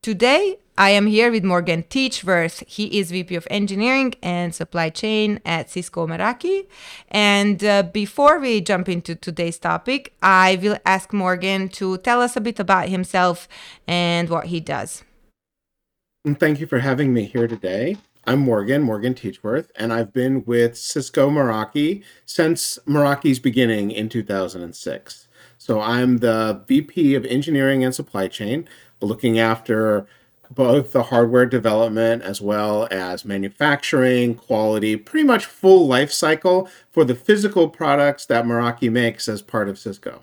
Today, I am here with Morgan Teachworth. He is VP of Engineering and Supply Chain at Cisco Meraki. And uh, before we jump into today's topic, I will ask Morgan to tell us a bit about himself and what he does. Thank you for having me here today. I'm Morgan, Morgan Teachworth, and I've been with Cisco Meraki since Meraki's beginning in 2006. So I'm the VP of Engineering and Supply Chain looking after both the hardware development as well as manufacturing, quality, pretty much full life cycle for the physical products that Meraki makes as part of Cisco.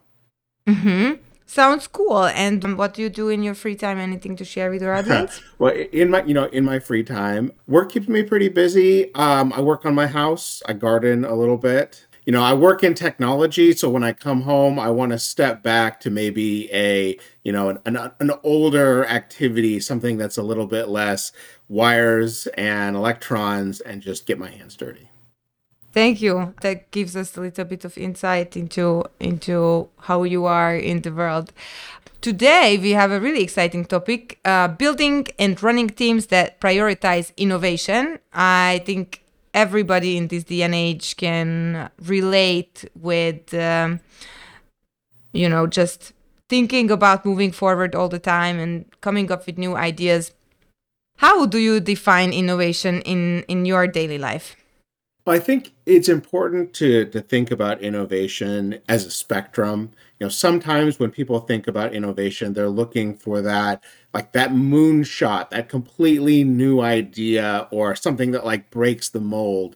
Mm-hmm. Sounds cool. And what do you do in your free time? Anything to share with your audience? well, in my you know in my free time, work keeps me pretty busy. Um, I work on my house. I garden a little bit you know, I work in technology, so when I come home, I want to step back to maybe a, you know, an, an, older activity, something that's a little bit less wires and electrons, and just get my hands dirty. Thank you. That gives us a little bit of insight into into how you are in the world. Today, we have a really exciting topic uh, building and running teams that prioritize innovation. I think everybody in this day and age can relate with um, you know just thinking about moving forward all the time and coming up with new ideas. How do you define innovation in in your daily life I think it's important to to think about innovation as a spectrum. You know, sometimes when people think about innovation, they're looking for that like that moonshot, that completely new idea or something that like breaks the mold.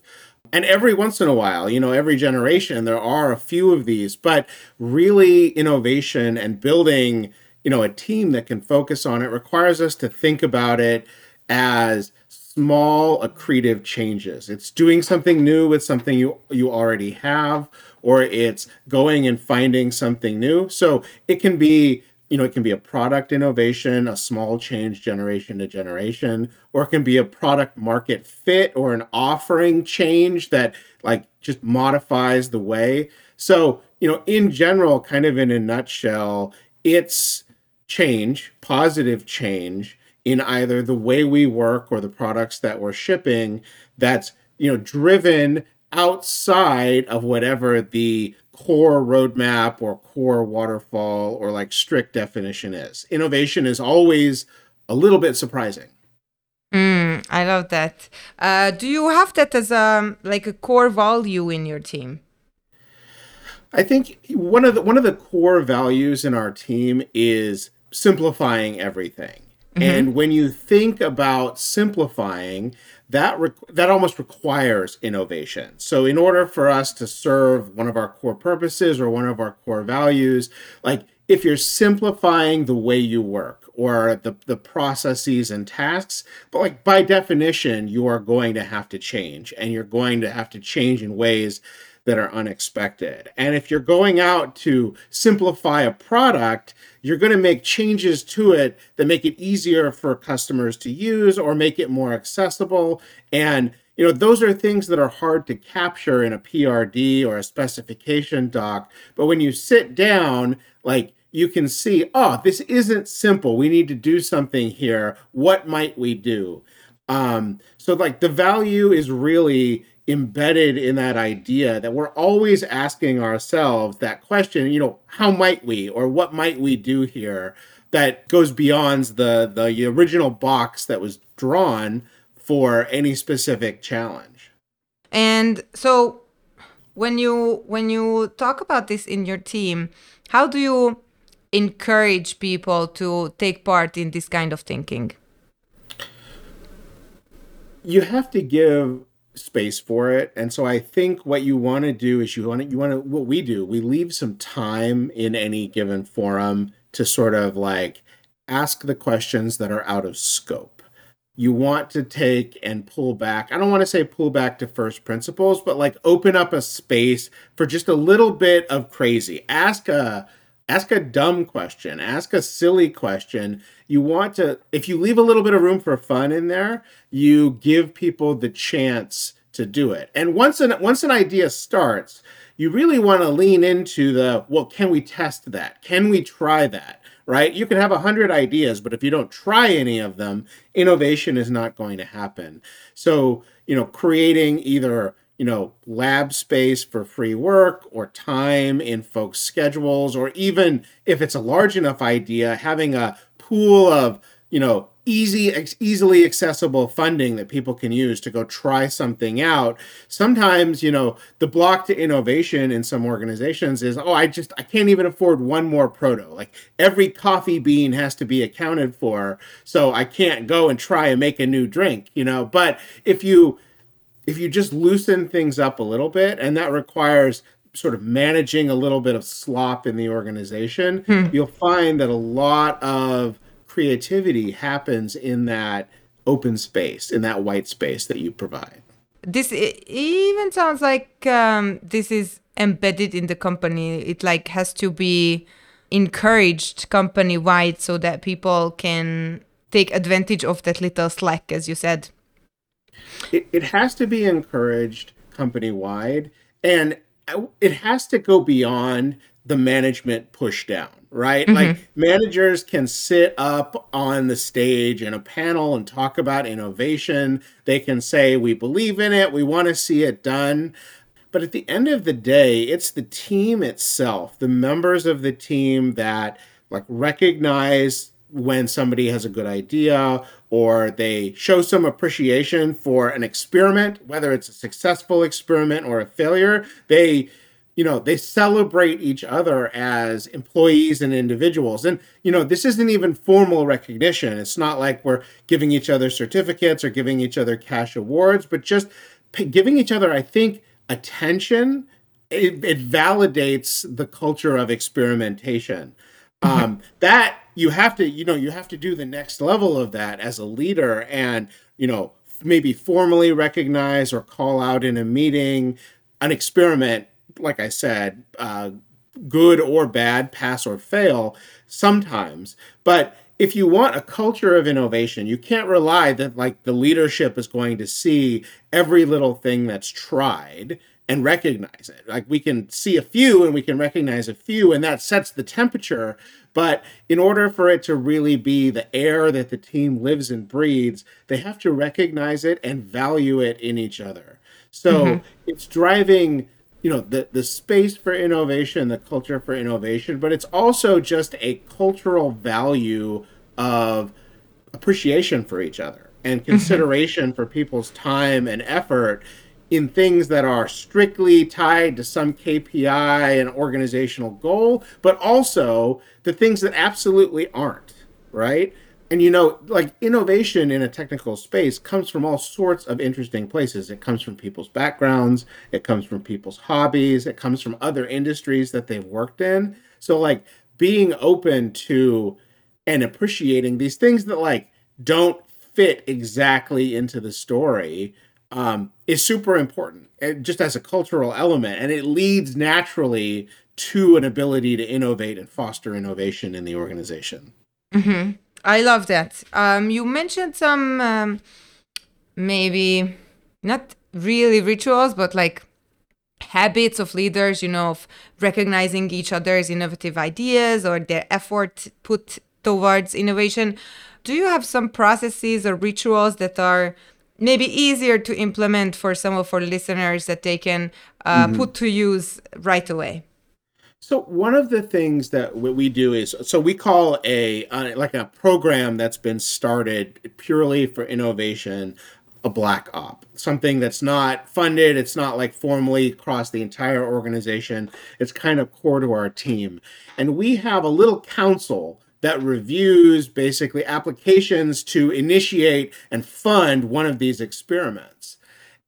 And every once in a while, you know, every generation there are a few of these, but really innovation and building, you know, a team that can focus on it requires us to think about it as small accretive changes. It's doing something new with something you you already have or it's going and finding something new. So it can be you know, it can be a product innovation, a small change generation to generation, or it can be a product market fit or an offering change that like just modifies the way. So, you know, in general, kind of in a nutshell, it's change, positive change in either the way we work or the products that we're shipping that's you know driven outside of whatever the core roadmap or core waterfall or like strict definition is. Innovation is always a little bit surprising. Mm, i love that. Uh, do you have that as a like a core value in your team? I think one of the one of the core values in our team is simplifying everything Mm-hmm. And when you think about simplifying, that re- that almost requires innovation. So in order for us to serve one of our core purposes or one of our core values, like if you're simplifying the way you work or the, the processes and tasks, but like by definition, you are going to have to change and you're going to have to change in ways that are unexpected. And if you're going out to simplify a product, you're going to make changes to it that make it easier for customers to use or make it more accessible. And you know, those are things that are hard to capture in a PRD or a specification doc. But when you sit down, like you can see, oh, this isn't simple. We need to do something here. What might we do? Um, so like the value is really embedded in that idea that we're always asking ourselves that question, you know, how might we or what might we do here that goes beyond the the original box that was drawn for any specific challenge. And so when you when you talk about this in your team, how do you encourage people to take part in this kind of thinking? You have to give space for it. And so I think what you want to do is you want to, you want to, what we do, we leave some time in any given forum to sort of like ask the questions that are out of scope. You want to take and pull back. I don't want to say pull back to first principles, but like open up a space for just a little bit of crazy. Ask a ask a dumb question, ask a silly question. You want to if you leave a little bit of room for fun in there, you give people the chance to do it. And once an once an idea starts, you really want to lean into the well, can we test that? Can we try that? Right? You can have a hundred ideas, but if you don't try any of them, innovation is not going to happen. So, you know, creating either you know, lab space for free work or time in folks' schedules, or even if it's a large enough idea, having a pool of, you know, easy easily accessible funding that people can use to go try something out. Sometimes you know the block to innovation in some organizations is oh i just i can't even afford one more proto. Like every coffee bean has to be accounted for so i can't go and try and make a new drink you know? But if you if you just loosen things up a little bit and that requires sort of managing a little bit of slop in the organization hmm. you'll find that a lot of creativity happens in that open space, in that white space that you provide. This even sounds like um, this is embedded in the company. It like has to be encouraged company wide so that people can take advantage of that little slack, as you said. It, it has to be encouraged company wide, and it has to go beyond the management push down right? Mm-hmm. Like managers can sit up on the stage in a panel and talk about innovation. They can say, We believe in it, we want to see it done. But at the end of the day, it's the team itself, the members of the team that like recognize when somebody has a good idea or they show some appreciation for an experiment, whether it's a successful experiment or a failure. They you know they celebrate each other as employees and individuals and you know this isn't even formal recognition it's not like we're giving each other certificates or giving each other cash awards but just giving each other i think attention it, it validates the culture of experimentation. Um, that you have to you know you have to do the next level of that as a leader and you know maybe formally recognize or call out in a meeting an experiment like I said, uh, good or bad, pass or fail sometimes. But if you want a culture of innovation, you can't rely that like the leadership is going to see every little thing that's tried and recognize it. Like we can see a few and we can recognize a few, and that sets the temperature. But in order for it to really be the air that the team lives and breathes, they have to recognize it and value it in each other. So mm-hmm. it's driving you know the the space for innovation the culture for innovation but it's also just a cultural value of appreciation for each other and mm-hmm. consideration for people's time and effort in things that are strictly tied to some KPI and organizational goal but also the things that absolutely aren't right? And you know like innovation in a technical space comes from all sorts of interesting places. It comes from people's backgrounds it comes from people's hobbies it comes from other industries that they've worked in. So like being open to and appreciating these things that like don't fit exactly into the story um, is super important and just as a cultural element and it leads naturally to an ability to innovate and foster innovation in the organization mm-hmm. I love that. Um, you mentioned some um, maybe not really rituals, but like habits of leaders, you know, of recognizing each other's innovative ideas or their effort put towards innovation. Do you have some processes or rituals that are maybe easier to implement for some of our listeners that they can uh, mm-hmm. put to use right away? So one of the things that we do is so we call a uh, like a program that's been started purely for innovation a black op something that's not funded it's not like formally across the entire organization it's kind of core to our team and we have a little council that reviews basically applications to initiate and fund one of these experiments.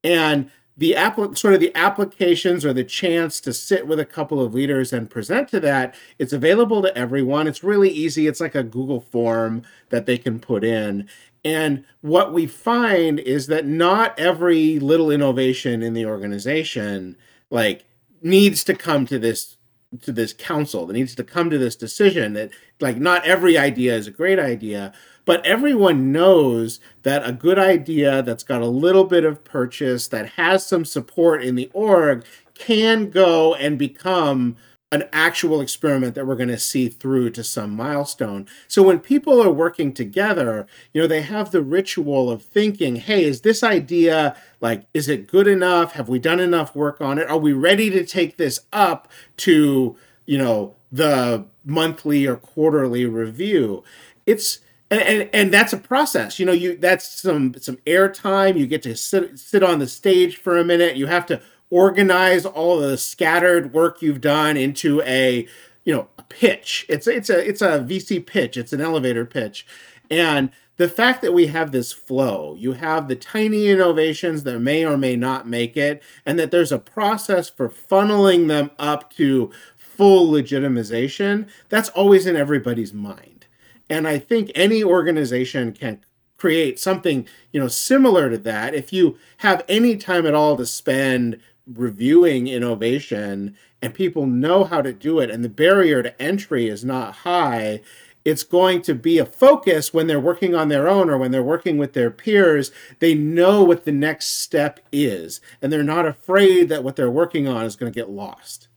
And the app sort of the applications or the chance to sit with a couple of leaders and present to that it's available to everyone. It's really easy. It's like a google form that they can put in. And what we find is that not every little innovation in the organization like needs to come to this to this council that needs to come to this decision that like not every idea is a great idea but everyone knows that a good idea that's got a little bit of purchase, that has some support in the org, can go and become an actual experiment that we're going to see through to some milestone. So when people are working together, you know, they have the ritual of thinking, hey, is this idea like, is it good enough? Have we done enough work on it? Are we ready to take this up to, you know, the monthly or quarterly review? It's, and, and, and that's a process you know you that's some some airtime you get to sit sit on the stage for a minute you have to organize all the scattered work you've done into a you know a pitch. It's it's a it's a vc pitch. It's an elevator pitch. And the fact that we have this flow you have the tiny innovations that may or may not make it and that there's a process for funneling them up to full legitimization that's always in everybody's mind. And I think any organization can create something, you know, similar to that. If you have any time at all to spend reviewing innovation and people know how to do it and the barrier to entry is not high, it's going to be a focus when they're working on their own or when they're working with their peers. They know what the next step is, and they're not afraid that what they're working on is going to get lost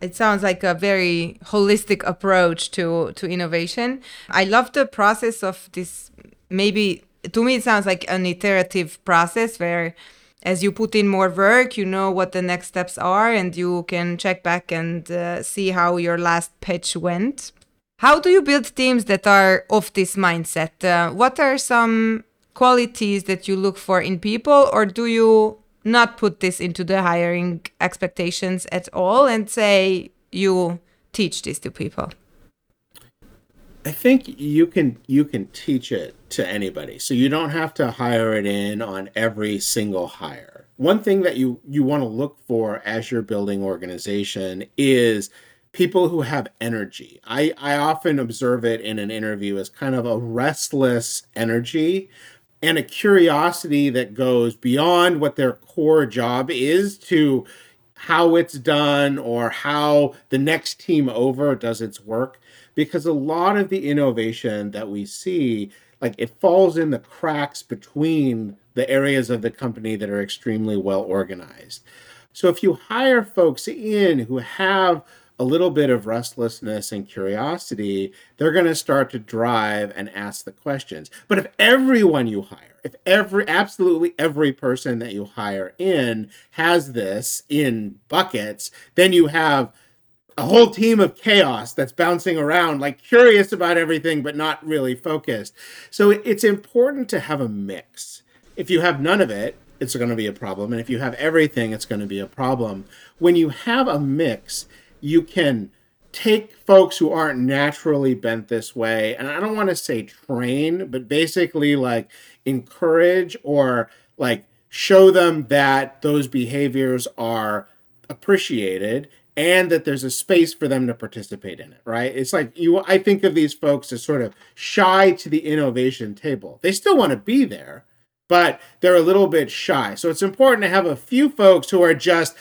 it sounds like a very holistic approach to to innovation i love the process of this maybe to me it sounds like an iterative process where as you put in more work you know what the next steps are and you can check back and uh, see how your last pitch went. How do you build teams that are of this mindset? Uh, what are some qualities that you look for in people or do you not put this into the hiring expectations at all and say you teach this to people I think you can you can teach it to anybody. So you don't have to hire it in on every single hire. One thing that you you want to look for as you're building organization is people who have energy. I I often observe it in an interview as kind of a restless energy and a curiosity that goes beyond what their core job is to how it's done or how the next team over does its work because a lot of the innovation that we see like it falls in the cracks between the areas of the company that are extremely well organized so if you hire folks in who have a little bit of restlessness and curiosity, they're going to start to drive and ask the questions. But if everyone you hire, if every absolutely every person that you hire in has this in buckets, then you have a whole team of chaos that's bouncing around, like curious about everything, but not really focused. So it's important to have a mix. If you have none of it, it's going to be a problem. And if you have everything, it's going to be a problem. When you have a mix, you can take folks who aren't naturally bent this way and i don't want to say train but basically like encourage or like show them that those behaviors are appreciated and that there's a space for them to participate in it right it's like you i think of these folks as sort of shy to the innovation table they still want to be there but they're a little bit shy so it's important to have a few folks who are just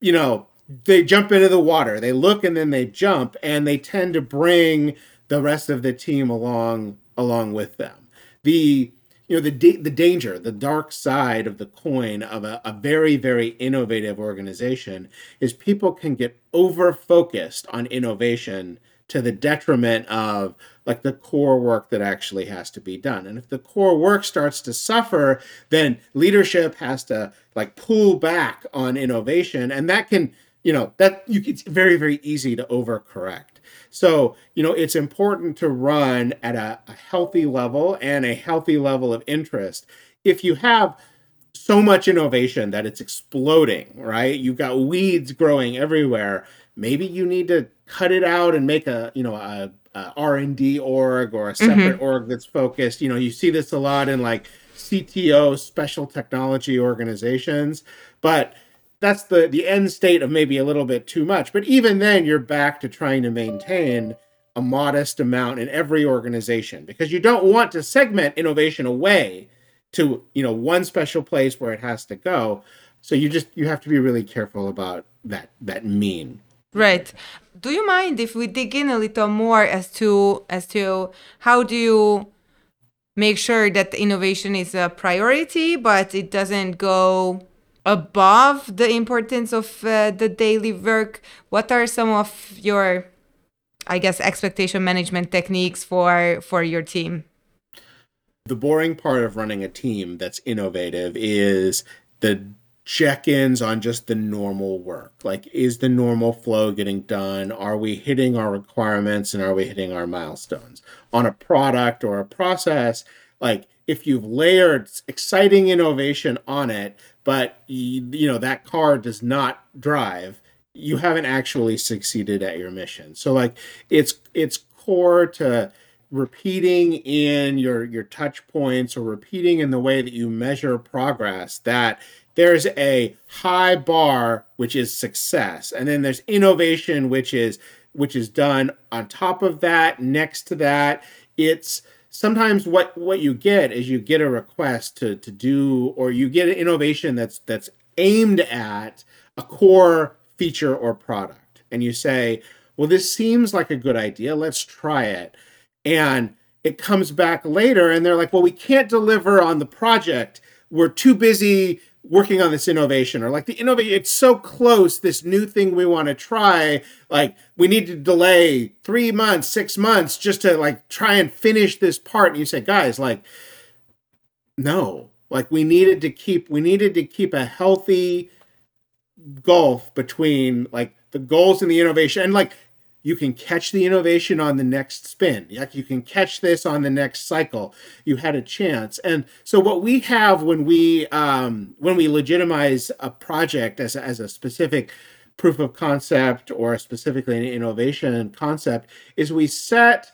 you know they jump into the water. They look and then they jump, and they tend to bring the rest of the team along along with them. The you know the da- the danger, the dark side of the coin of a, a very very innovative organization is people can get over focused on innovation to the detriment of like the core work that actually has to be done. And if the core work starts to suffer, then leadership has to like pull back on innovation, and that can you know that you it's very very easy to overcorrect. So you know it's important to run at a, a, healthy level and a healthy level of interest. If you have so much innovation that it's exploding right? You've got weeds growing everywhere. Maybe you need to cut it out and make a you know a, a r&d org or a separate mm-hmm. org that's focused. You know you see this a lot in like CTO special technology organizations, but that's the the end state of maybe a little bit too much. But even then, you're back to trying to maintain a modest amount in every organization because you don't want to segment innovation away to you know one special place where it has to go. So you just you have to be really careful about that that mean. Right. Do you mind if we dig in a little more as to as to how do you make sure that innovation is a priority, but it doesn't go above the importance of uh, the daily work? What are some of your, I guess, expectation management techniques for for your team? The boring part of running a team that's innovative is the check-ins on just the normal work like is the normal flow getting done are we hitting our requirements and are we hitting our milestones on a product or a process like if you've layered exciting innovation on it but you, know that car does not drive. You haven't actually succeeded at your mission. So like it's it's core to repeating in your your touch points or repeating in the way that you measure progress that there's a high bar which is success. And then there's innovation which is which is done on top of that next to that. It's sometimes what what you get is you get a request to to do or you get an innovation that's that's aimed at a core feature or product. And you say well this seems like a good idea. Let's try it. And it comes back later and they're like well we can't deliver on the project we're too busy working on this innovation or like the innovation it's so close this new thing we want to try like we need to delay three months six months just to like try and finish this part. And you say guys like no like we needed to keep we needed to keep a healthy gulf between like the goals and the innovation. And like you can catch the innovation on the next spin. Like you can catch this on the next cycle. You had a chance. And so what we have when we um, when we legitimize a project as, as a specific proof of concept or specifically an innovation concept is we set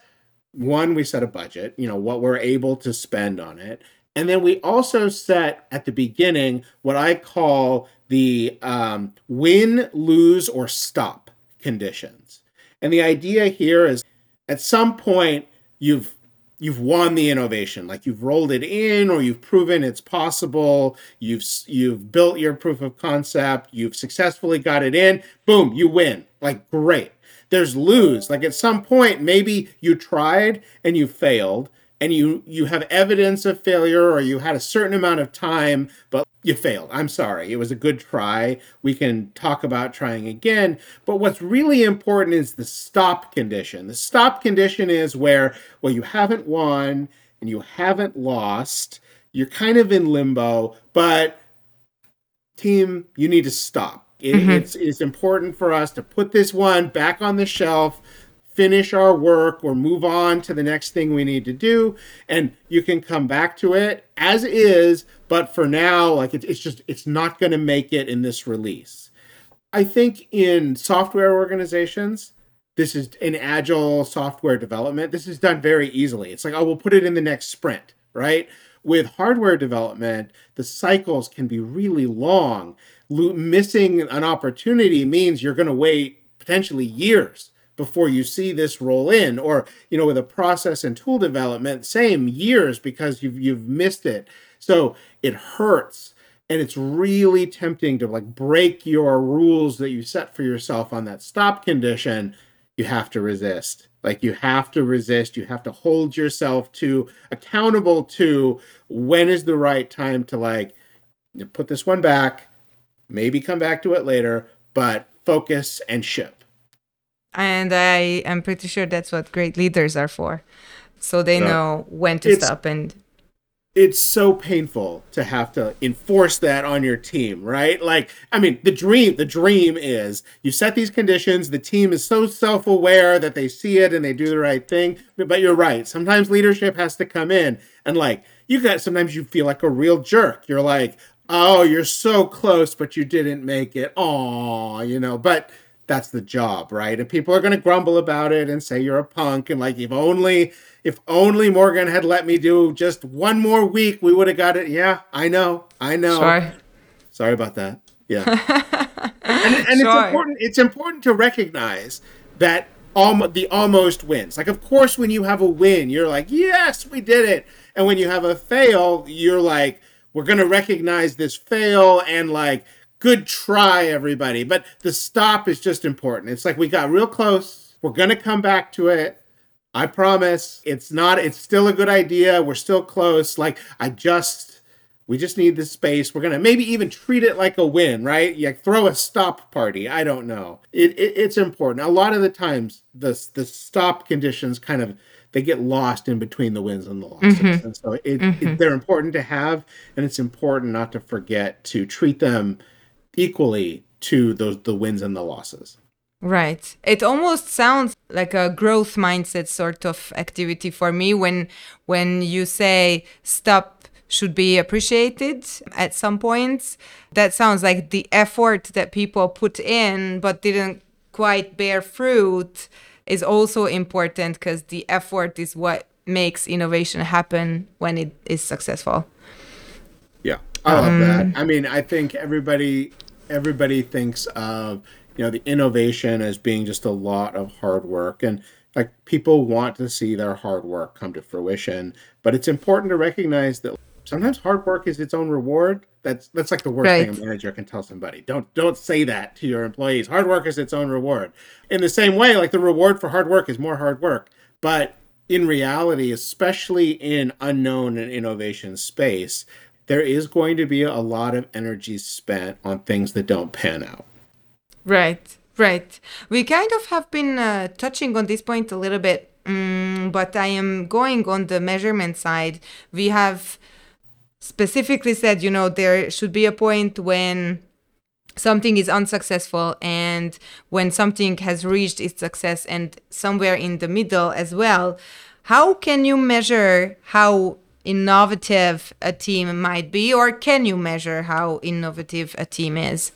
one we set a budget you know what we're able to spend on it. And then we also set at the beginning what i call the um, win lose or stop conditions and the idea here is at some point you've you've won the innovation. Like you've rolled it in or you've proven it's possible. You've you've built your proof of concept. You've successfully got it in. Boom you win. Like great. There's lose. Like at some point maybe you tried and you failed and you you have evidence of failure or you had a certain amount of time but you failed. I'm sorry. It was a good try. We can talk about trying again. But what's really important is the stop condition. The stop condition is where well you haven't won and you haven't lost. You're kind of in limbo but team you need to stop. It, mm-hmm. it's, it's important for us to put this one back on the shelf finish our work or move on to the next thing we need to do and you can come back to it as is but for now like it, it's just it's not going to make it in this release. I think in software organizations this is in agile software development. This is done very easily. It's like oh we'll put it in the next sprint right? With hardware development the cycles can be really long. Missing an opportunity means you're going to wait potentially years before you see this roll in or you know with a process and tool development same years because you've you've missed it. So it hurts and it's really tempting to like break your rules that you set for yourself on that stop condition. You have to resist. Like you have to resist. You have to hold yourself to accountable to when is the right time to like put this one back maybe come back to it later but focus and ship and I am pretty sure that's what great leaders are for. So they know when to stop and it's so painful to have to enforce that on your team, right? Like, I mean, the dream, the dream is you set these conditions, the team is so self-aware that they see it and they do the right thing. But you're right. Sometimes leadership has to come in and like you got sometimes you feel like a real jerk. You're like, "Oh, you're so close, but you didn't make it." Oh, you know, but that's the job, right? And people are going to grumble about it and say you're a punk and like if only if only Morgan had let me do just one more week, we would have got it. Yeah, I know, I know. Sorry, sorry about that. Yeah, and, and it's important. It's important to recognize that almost the almost wins. Like, of course, when you have a win, you're like, yes, we did it. And when you have a fail, you're like, we're going to recognize this fail and like, good try, everybody. But the stop is just important. It's like we got real close. We're going to come back to it. I promise. It's not, it's still a good idea. We're still close. Like, I just, we just need this space. We're gonna maybe even treat it like a win, right? You throw a stop party. I don't know. It, it, it's important. A lot of the times, the the stop conditions kind of they get lost in between the wins and the losses, mm-hmm. and so it, mm-hmm. it, they're important to have, and it's important not to forget to treat them equally to those the wins and the losses. Right. It almost sounds like a growth mindset sort of activity for me when when you say stop should be appreciated at some points. That sounds like the effort that people put in but didn't quite bear fruit is also important because the effort is what makes innovation happen when it is successful. Yeah, I love um, that. I mean, I think everybody everybody thinks of you know the innovation as being just a lot of hard work and like people want to see their hard work come to fruition but it's important to recognize that sometimes hard work is its own reward. That's that's like the worst right. thing a manager can tell somebody. Don't don't say that to your employees. Hard work is its own reward. In the same way, like the reward for hard work is more hard work. But in reality, especially in unknown and innovation space, there is going to be a lot of energy spent on things that don't pan out. Right, right. We kind of have been uh, touching on this point a little bit, um, but I am going on the measurement side. We have specifically said, you know, there should be a point when something is unsuccessful and when something has reached its success and somewhere in the middle as well. How can you measure how innovative a team might be, or can you measure how innovative a team is?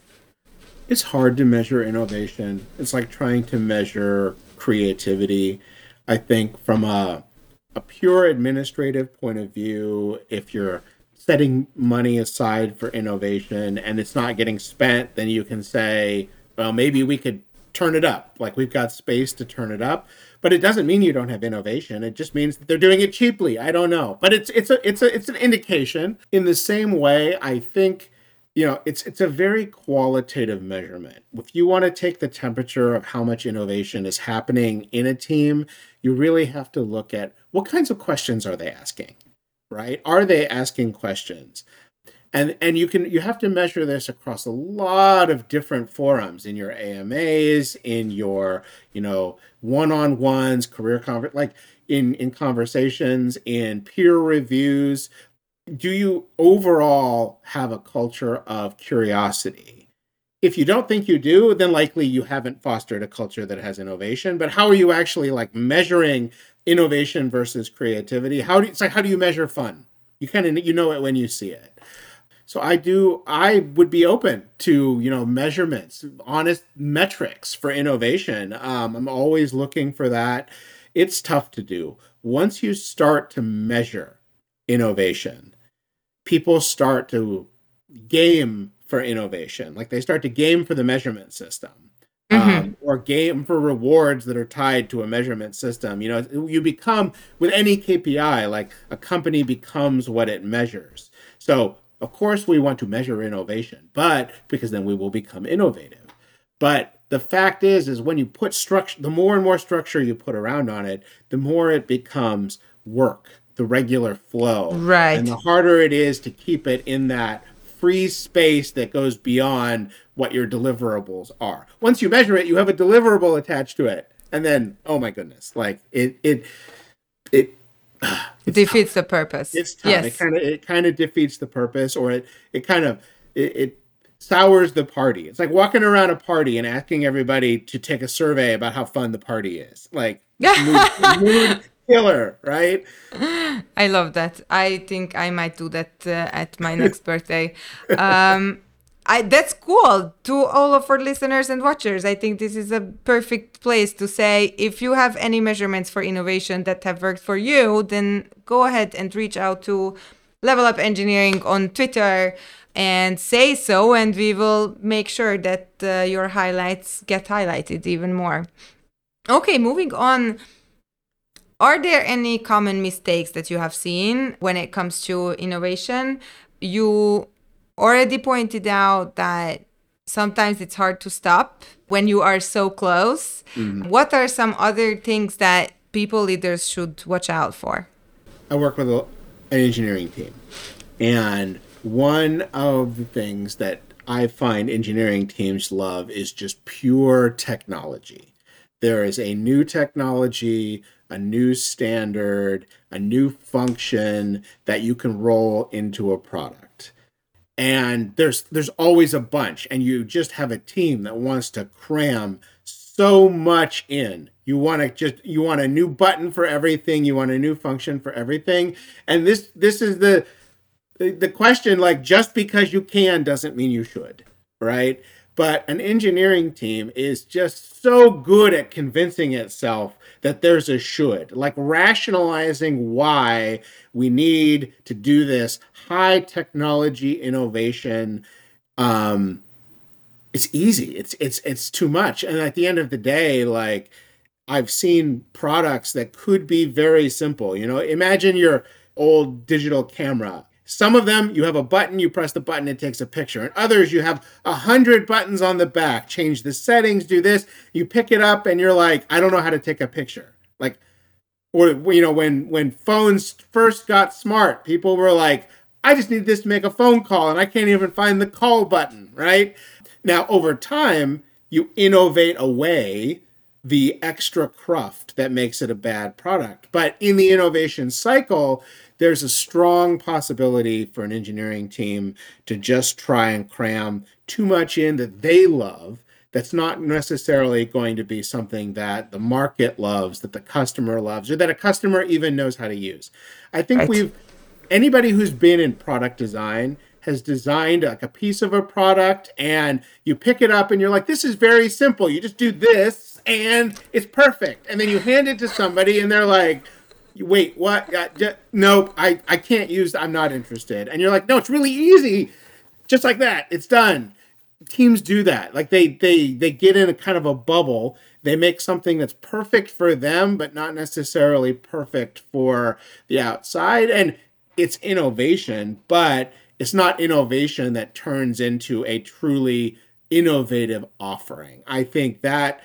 It's hard to measure innovation. It's like trying to measure creativity. I think from a a pure administrative point of view, if you're setting money aside for innovation and it's not getting spent, then you can say, well, maybe we could turn it up. Like we've got space to turn it up. But it doesn't mean you don't have innovation. It just means that they're doing it cheaply. I don't know. But it's it's a it's a it's an indication. In the same way, I think you know it's it's a very qualitative measurement if you want to take the temperature of how much innovation is happening in a team you really have to look at what kinds of questions are they asking right? Are they asking questions? And and you can you have to measure this across a lot of different forums in your AMAs, in your, you know, one-on-ones, career conver- like in in conversations, in peer reviews. Do you overall have a culture of curiosity? If you don't think you do, then likely you haven't fostered a culture that has innovation. But how are you actually like measuring innovation versus creativity. How do you, it's like how do you measure fun? You kind of you know it when you see it. So I do I would be open to, you know, measurements, honest metrics for innovation. Um, I'm always looking for that. It's tough to do. Once you start to measure innovation, people start to game for innovation. Like they start to game for the measurement system mm-hmm. um, or game for rewards that are tied to a measurement system. You know, you become with any KPI, like a company becomes what it measures. So, of course, we want to measure innovation, but because then we will become innovative. But the fact is, is when you put structure, the more and more structure you put around on it, the more it becomes work, the regular flow. Right. And the harder it is to keep it in that free space that goes beyond what your deliverables are. Once you measure it, you have a deliverable attached to it. And then, oh my goodness, like it it it defeats tough. the purpose. It's tough. Yes. It kind of it kind of defeats the purpose or it it kind of it, it sours the party. It's like walking around a party and asking everybody to take a survey about how fun the party is. Like mood, mood, killer, right? I love that. I think I might do that uh, at my next birthday. Um, I, that's cool to all of our listeners and watchers. I think this is a perfect place to say if you have any measurements for innovation that have worked for you, then go ahead and reach out to Level Up Engineering on Twitter and say so, and we will make sure that uh, your highlights get highlighted even more. Okay, moving on. Are there any common mistakes that you have seen when it comes to innovation? You already pointed out that sometimes it's hard to stop when you are so close. Mm-hmm. What are some other things that people leaders should watch out for? I work with a, an engineering team, and one of the things that I find engineering teams love is just pure technology. There is a new technology, a new standard, a new function that you can roll into a product and there's there's always a bunch and you just have a team that wants to cram so much in. You want to just you want a new button for everything you want a new function for everything. And this this is the the question like just because you can doesn't mean you should right but an engineering team is just so good at convincing itself that there's a should, like rationalizing why we need to do this high technology innovation. Um, it's easy. It's it's it's too much. And at the end of the day, like I've seen products that could be very simple. You know, imagine your old digital camera some of them, you have a button, you press the button, it takes a picture. And others, you have a hundred buttons on the back. Change the settings, do this. You pick it up, and you're like, I don't know how to take a picture. Like, or you know, when when phones first got smart, people were like, I just need this to make a phone call, and I can't even find the call button. Right now, over time, you innovate away the extra cruft that makes it a bad product. But in the innovation cycle, there's a strong possibility for an engineering team to just try and cram too much in that they love that's not necessarily going to be something that the market loves, that the customer loves, or that a customer even knows how to use. I think right. we've anybody who's been in product design has designed like a piece of a product and you pick it up and you're like this is very simple you just do this and it's perfect and then you hand it to somebody and they're like wait, what? Nope, I, I can't use, I'm not interested. And you're like, no, it's really easy. Just like that, it's done. Teams do that. Like they they they get in a kind of a bubble. They make something that's perfect for them, but not necessarily perfect for the outside. And it's innovation, but it's not innovation that turns into a truly innovative offering. I think that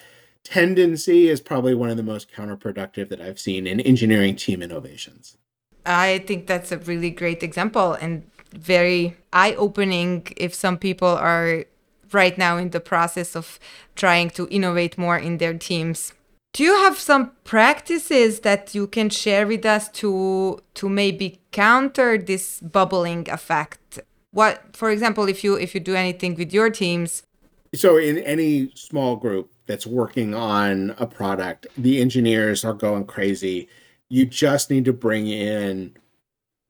tendency is probably one of the most counterproductive that I've seen in engineering team innovations. I think that's a really great example and very eye opening if some people are right now in the process of trying to innovate more in their teams. Do you have some practices that you can share with us to to maybe counter this bubbling effect? What for example if you if you do anything with your teams? So in any small group, that's working on a product, the engineers are going crazy. You just need to bring in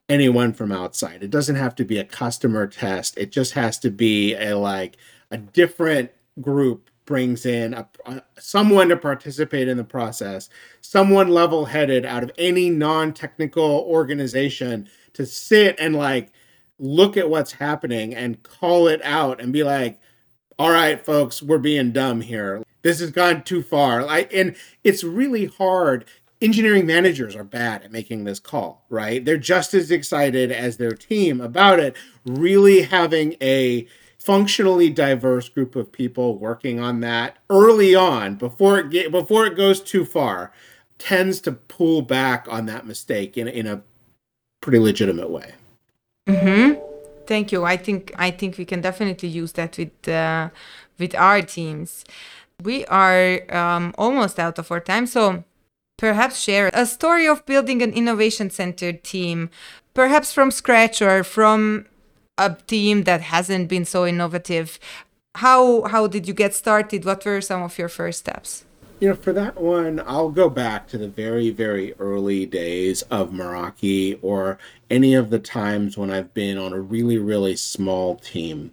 anyone from outside. It doesn't have to be a customer test. It just has to be a like a different group brings in a, a, someone to participate in the process, someone level-headed out of any non-technical organization to sit and like look at what's happening and call it out and be like, "All right, folks, we're being dumb here this has gone too far. And it's really hard. Engineering managers are bad at making this call, right? They're just as excited as their team about it. Really having a functionally diverse group of people working on that early on before it get, before it goes too far tends to pull back on that mistake in in a pretty legitimate way. Mm-hmm. Thank you. I think I think we can definitely use that with uh, with our teams we are um, almost out of our time. So perhaps share a story of building an innovation centered team, perhaps from scratch or from a team that hasn't been so innovative. How how did you get started? What were some of your first steps? You know, for that one, I'll go back to the very, very early days of Meraki or any of the times when I've been on a really, really small team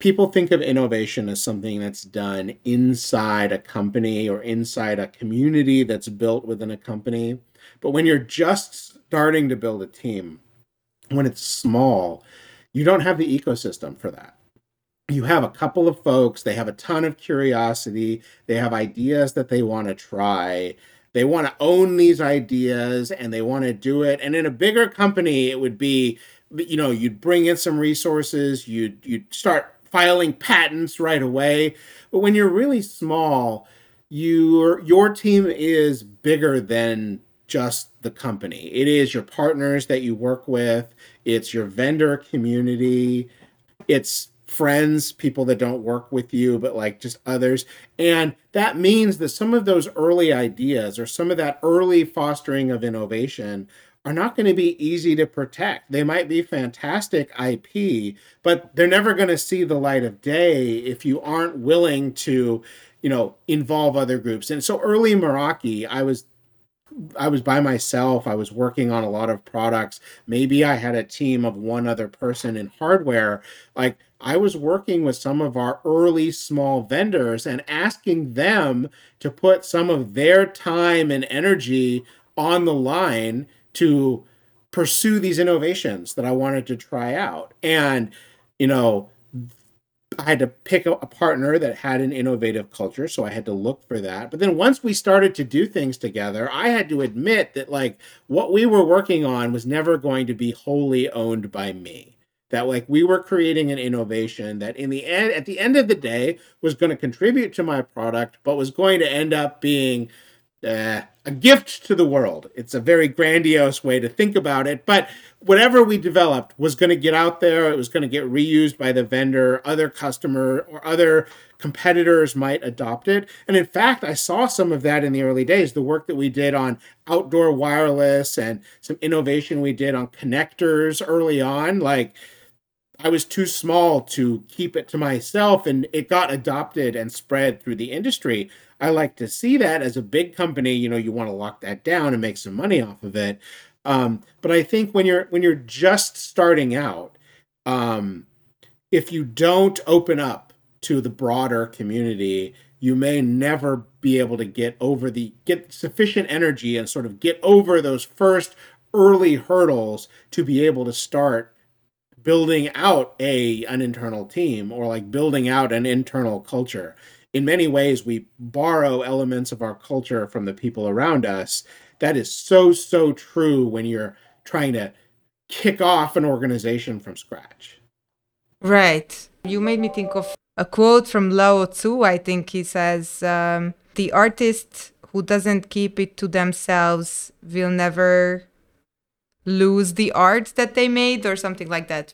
people think of innovation as something that's done inside a company or inside a community that's built within a company. But when you're just starting to build a team, when it's small, you don't have the ecosystem for that. You have a couple of folks, they have a ton of curiosity, they have ideas that they want to try. They want to own these ideas and they want to do it. And in a bigger company, it would be, you know, you'd bring in some resources, you'd you'd start filing patents right away. But when you're really small, your your team is bigger than just the company. It is your partners that you work with, it's your vendor community, it's friends, people that don't work with you, but like just others. And that means that some of those early ideas or some of that early fostering of innovation are not going to be easy to protect. They might be fantastic IP, but they're never going to see the light of day if you aren't willing to, you know, involve other groups. And so early Meraki, I was I was by myself. I was working on a lot of products. Maybe I had a team of one other person in hardware. Like I was working with some of our early small vendors and asking them to put some of their time and energy on the line to pursue these innovations that I wanted to try out. And, you know, I had to pick a, partner that had an innovative culture, so I had to look for that. But then once we started to do things together, I had to admit that like what we were working on was never going to be wholly owned by me. That like we were creating an innovation that in the end at the end of the day was going to contribute to my product, but was going to end up being uh, a gift to the world. It's a very grandiose way to think about it, but whatever we developed was going to get out there. It was going to get reused by the vendor, other customer, or other competitors might adopt it. And in fact, I saw some of that in the early days. The work that we did on outdoor wireless and some innovation we did on connectors early on, like. I was too small to keep it to myself, and it got adopted and spread through the industry. I like to see that as a big company. You know, you want to lock that down and make some money off of it. Um, but I think when you're when you're just starting out, um, if you don't open up to the broader community, you may never be able to get over the get sufficient energy and sort of get over those first early hurdles to be able to start building out a an internal team or like building out an internal culture in many ways we borrow elements of our culture from the people around us. That is so so true when you're trying to kick off an organization from scratch. Right. You made me think of a quote from lao tzu i think he says um, the artist who doesn't keep it to themselves will never lose the art that they made or something like that.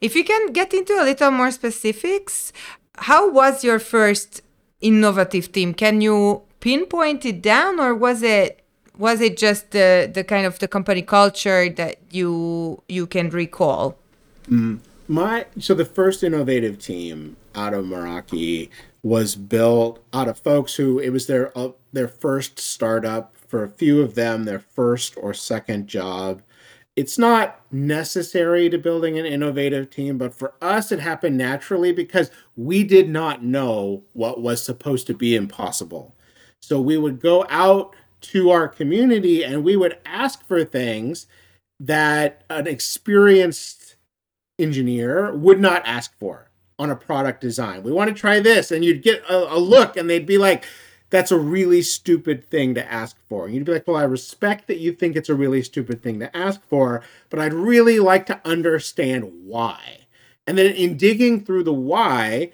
If you can get into a little more specifics how was your first innovative team. Can you pinpoint it down, or was it was it just the the kind of the company culture that you you can recall? Mm. My so the first innovative team out of Meraki was built out of folks who it was their uh, their first startup for a few of them their first or second job it's not necessary to building an innovative team, but for us, it happened naturally because we did not know what was supposed to be impossible. So we would go out to our community and we would ask for things that an experienced engineer would not ask for on a product design. We want to try this, and you'd get a, a look, and they'd be like, that's a really stupid thing to ask for. And you'd be like, well, I respect that you think it's a really stupid thing to ask for, but I'd really like to understand why. And then in digging through the why,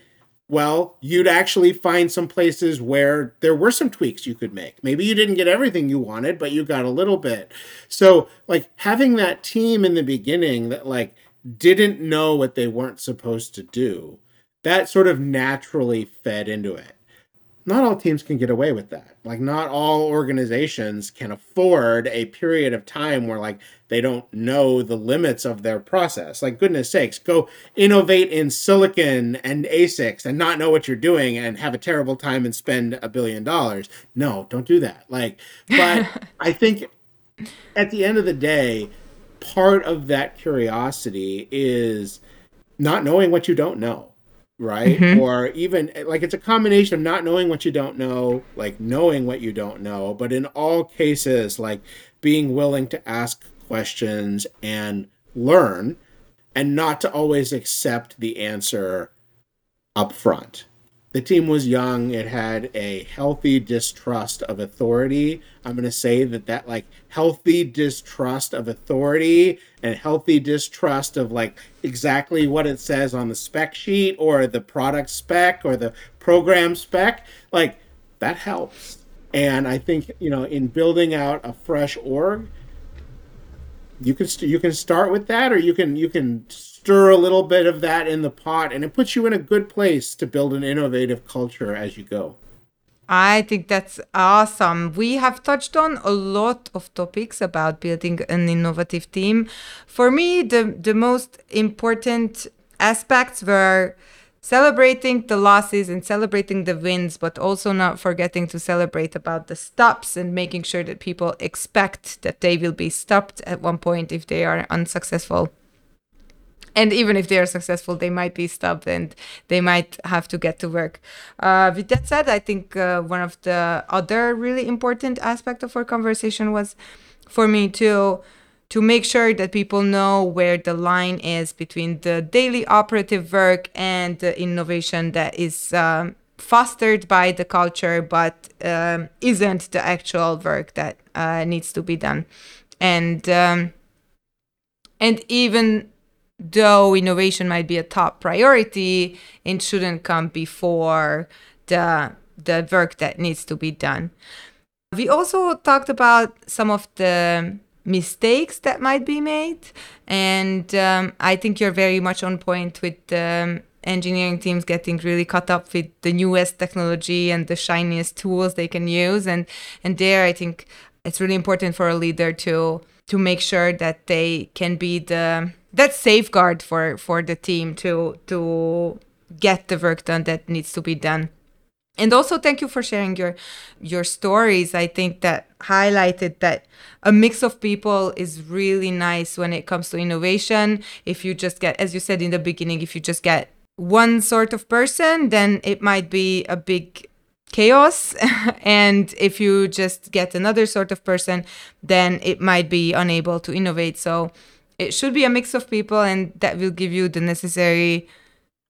well, you'd actually find some places where there were some tweaks you could make. Maybe you didn't get everything you wanted, but you got a little bit. So, like having that team in the beginning that like didn't know what they weren't supposed to do, that sort of naturally fed into it not all teams can get away with that. Like not all organizations can afford a period of time where like they don't know the limits of their process. Like goodness sakes, go innovate in silicon and ASICs and not know what you're doing and have a terrible time and spend a billion dollars. No, don't do that. Like but I think at the end of the day, part of that curiosity is not knowing what you don't know right? Mm-hmm. Or even like it's a combination of not knowing what you don't know, like knowing what you don't know, but in all cases, like being willing to ask questions and learn and not to always accept the answer up front the team was young. It had a healthy distrust of authority. I'm going to say that that like healthy distrust of authority and healthy distrust of like exactly what it says on the spec sheet or the product spec or the program spec like that helps. And i think you know in building out a fresh org you can st- you can start with that or you can you can stir a little bit of that in the pot and it puts you in a good place to build an innovative culture as you go. I think that's awesome. We have touched on a lot of topics about building an innovative team. For me, the, the most important aspects were celebrating the losses and celebrating the wins, but also not forgetting to celebrate about the stops and making sure that people expect that they will be stopped at one point if they are unsuccessful. And even if they are successful they might be stopped and they might have to get to work. Uh, with that said i think uh, one of the other really important aspect of our conversation was for me to to make sure that people know where the line is between the daily operative work and the innovation that is um, fostered by the culture but um, isn't the actual work that uh, needs to be done and um, and even though innovation might be a top priority, it shouldn't come before the the work that needs to be done. We also talked about some of the mistakes that might be made, and um, I think you're very much on point with the engineering teams getting really caught up with the newest technology and the shiniest tools they can use, and and there I think it's really important for a leader to to make sure that they can be the that safeguard for for the team to to get the work done that needs to be done and also thank you for sharing your your stories. I think that highlighted that a mix of people is really nice when it comes to innovation. If you just get as you said in the beginning if you just get one sort of person then it might be a big chaos. And if you just get another sort of person then it might be unable to innovate. So it should be a mix of people and that will give you the necessary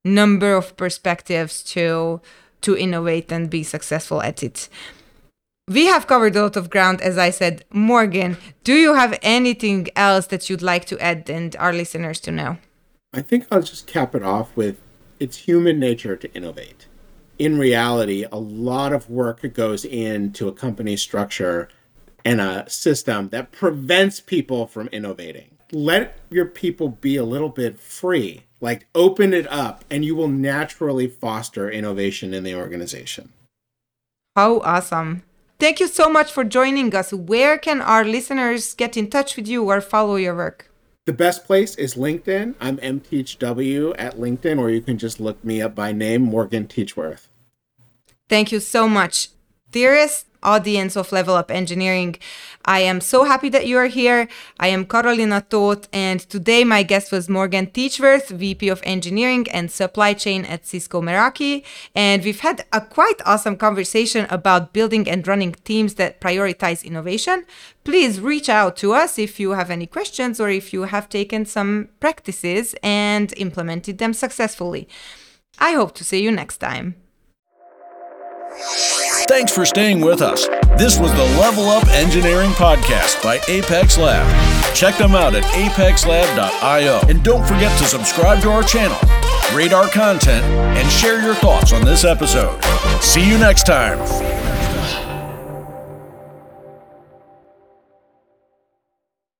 number of perspectives to to innovate and be successful at it. We have covered a lot of ground as i said. Morgan do you have anything else that you'd like to add and our listeners to know? I think i'll just cap it off with it's human nature to innovate. In reality a lot of work goes into a company structure and a system that prevents people from innovating. Let your people be a little bit free. Like open it up and you will naturally foster innovation in the organization. How awesome. Thank you so much for joining us. Where can our listeners get in touch with you or follow your work? The best place is LinkedIn. I'm MTeachW at LinkedIn, or you can just look me up by name, Morgan Teachworth. Thank you so much. Dearest audience of Level Up Engineering. I am so happy that you are here. I am Carolina Toth, and today my guest was Morgan Teachworth, VP of Engineering and Supply Chain at Cisco Meraki. And we've had a quite awesome conversation about building and running teams that prioritize innovation. Please reach out to us if you have any questions or if you have taken some practices and implemented them successfully. I hope to see you next time. Thanks for staying with us. This was the Level Up Engineering Podcast by Apex Lab. Check them out at apexlab.io. And don't forget to subscribe to our channel, rate our content, and share your thoughts on this episode. See you next time.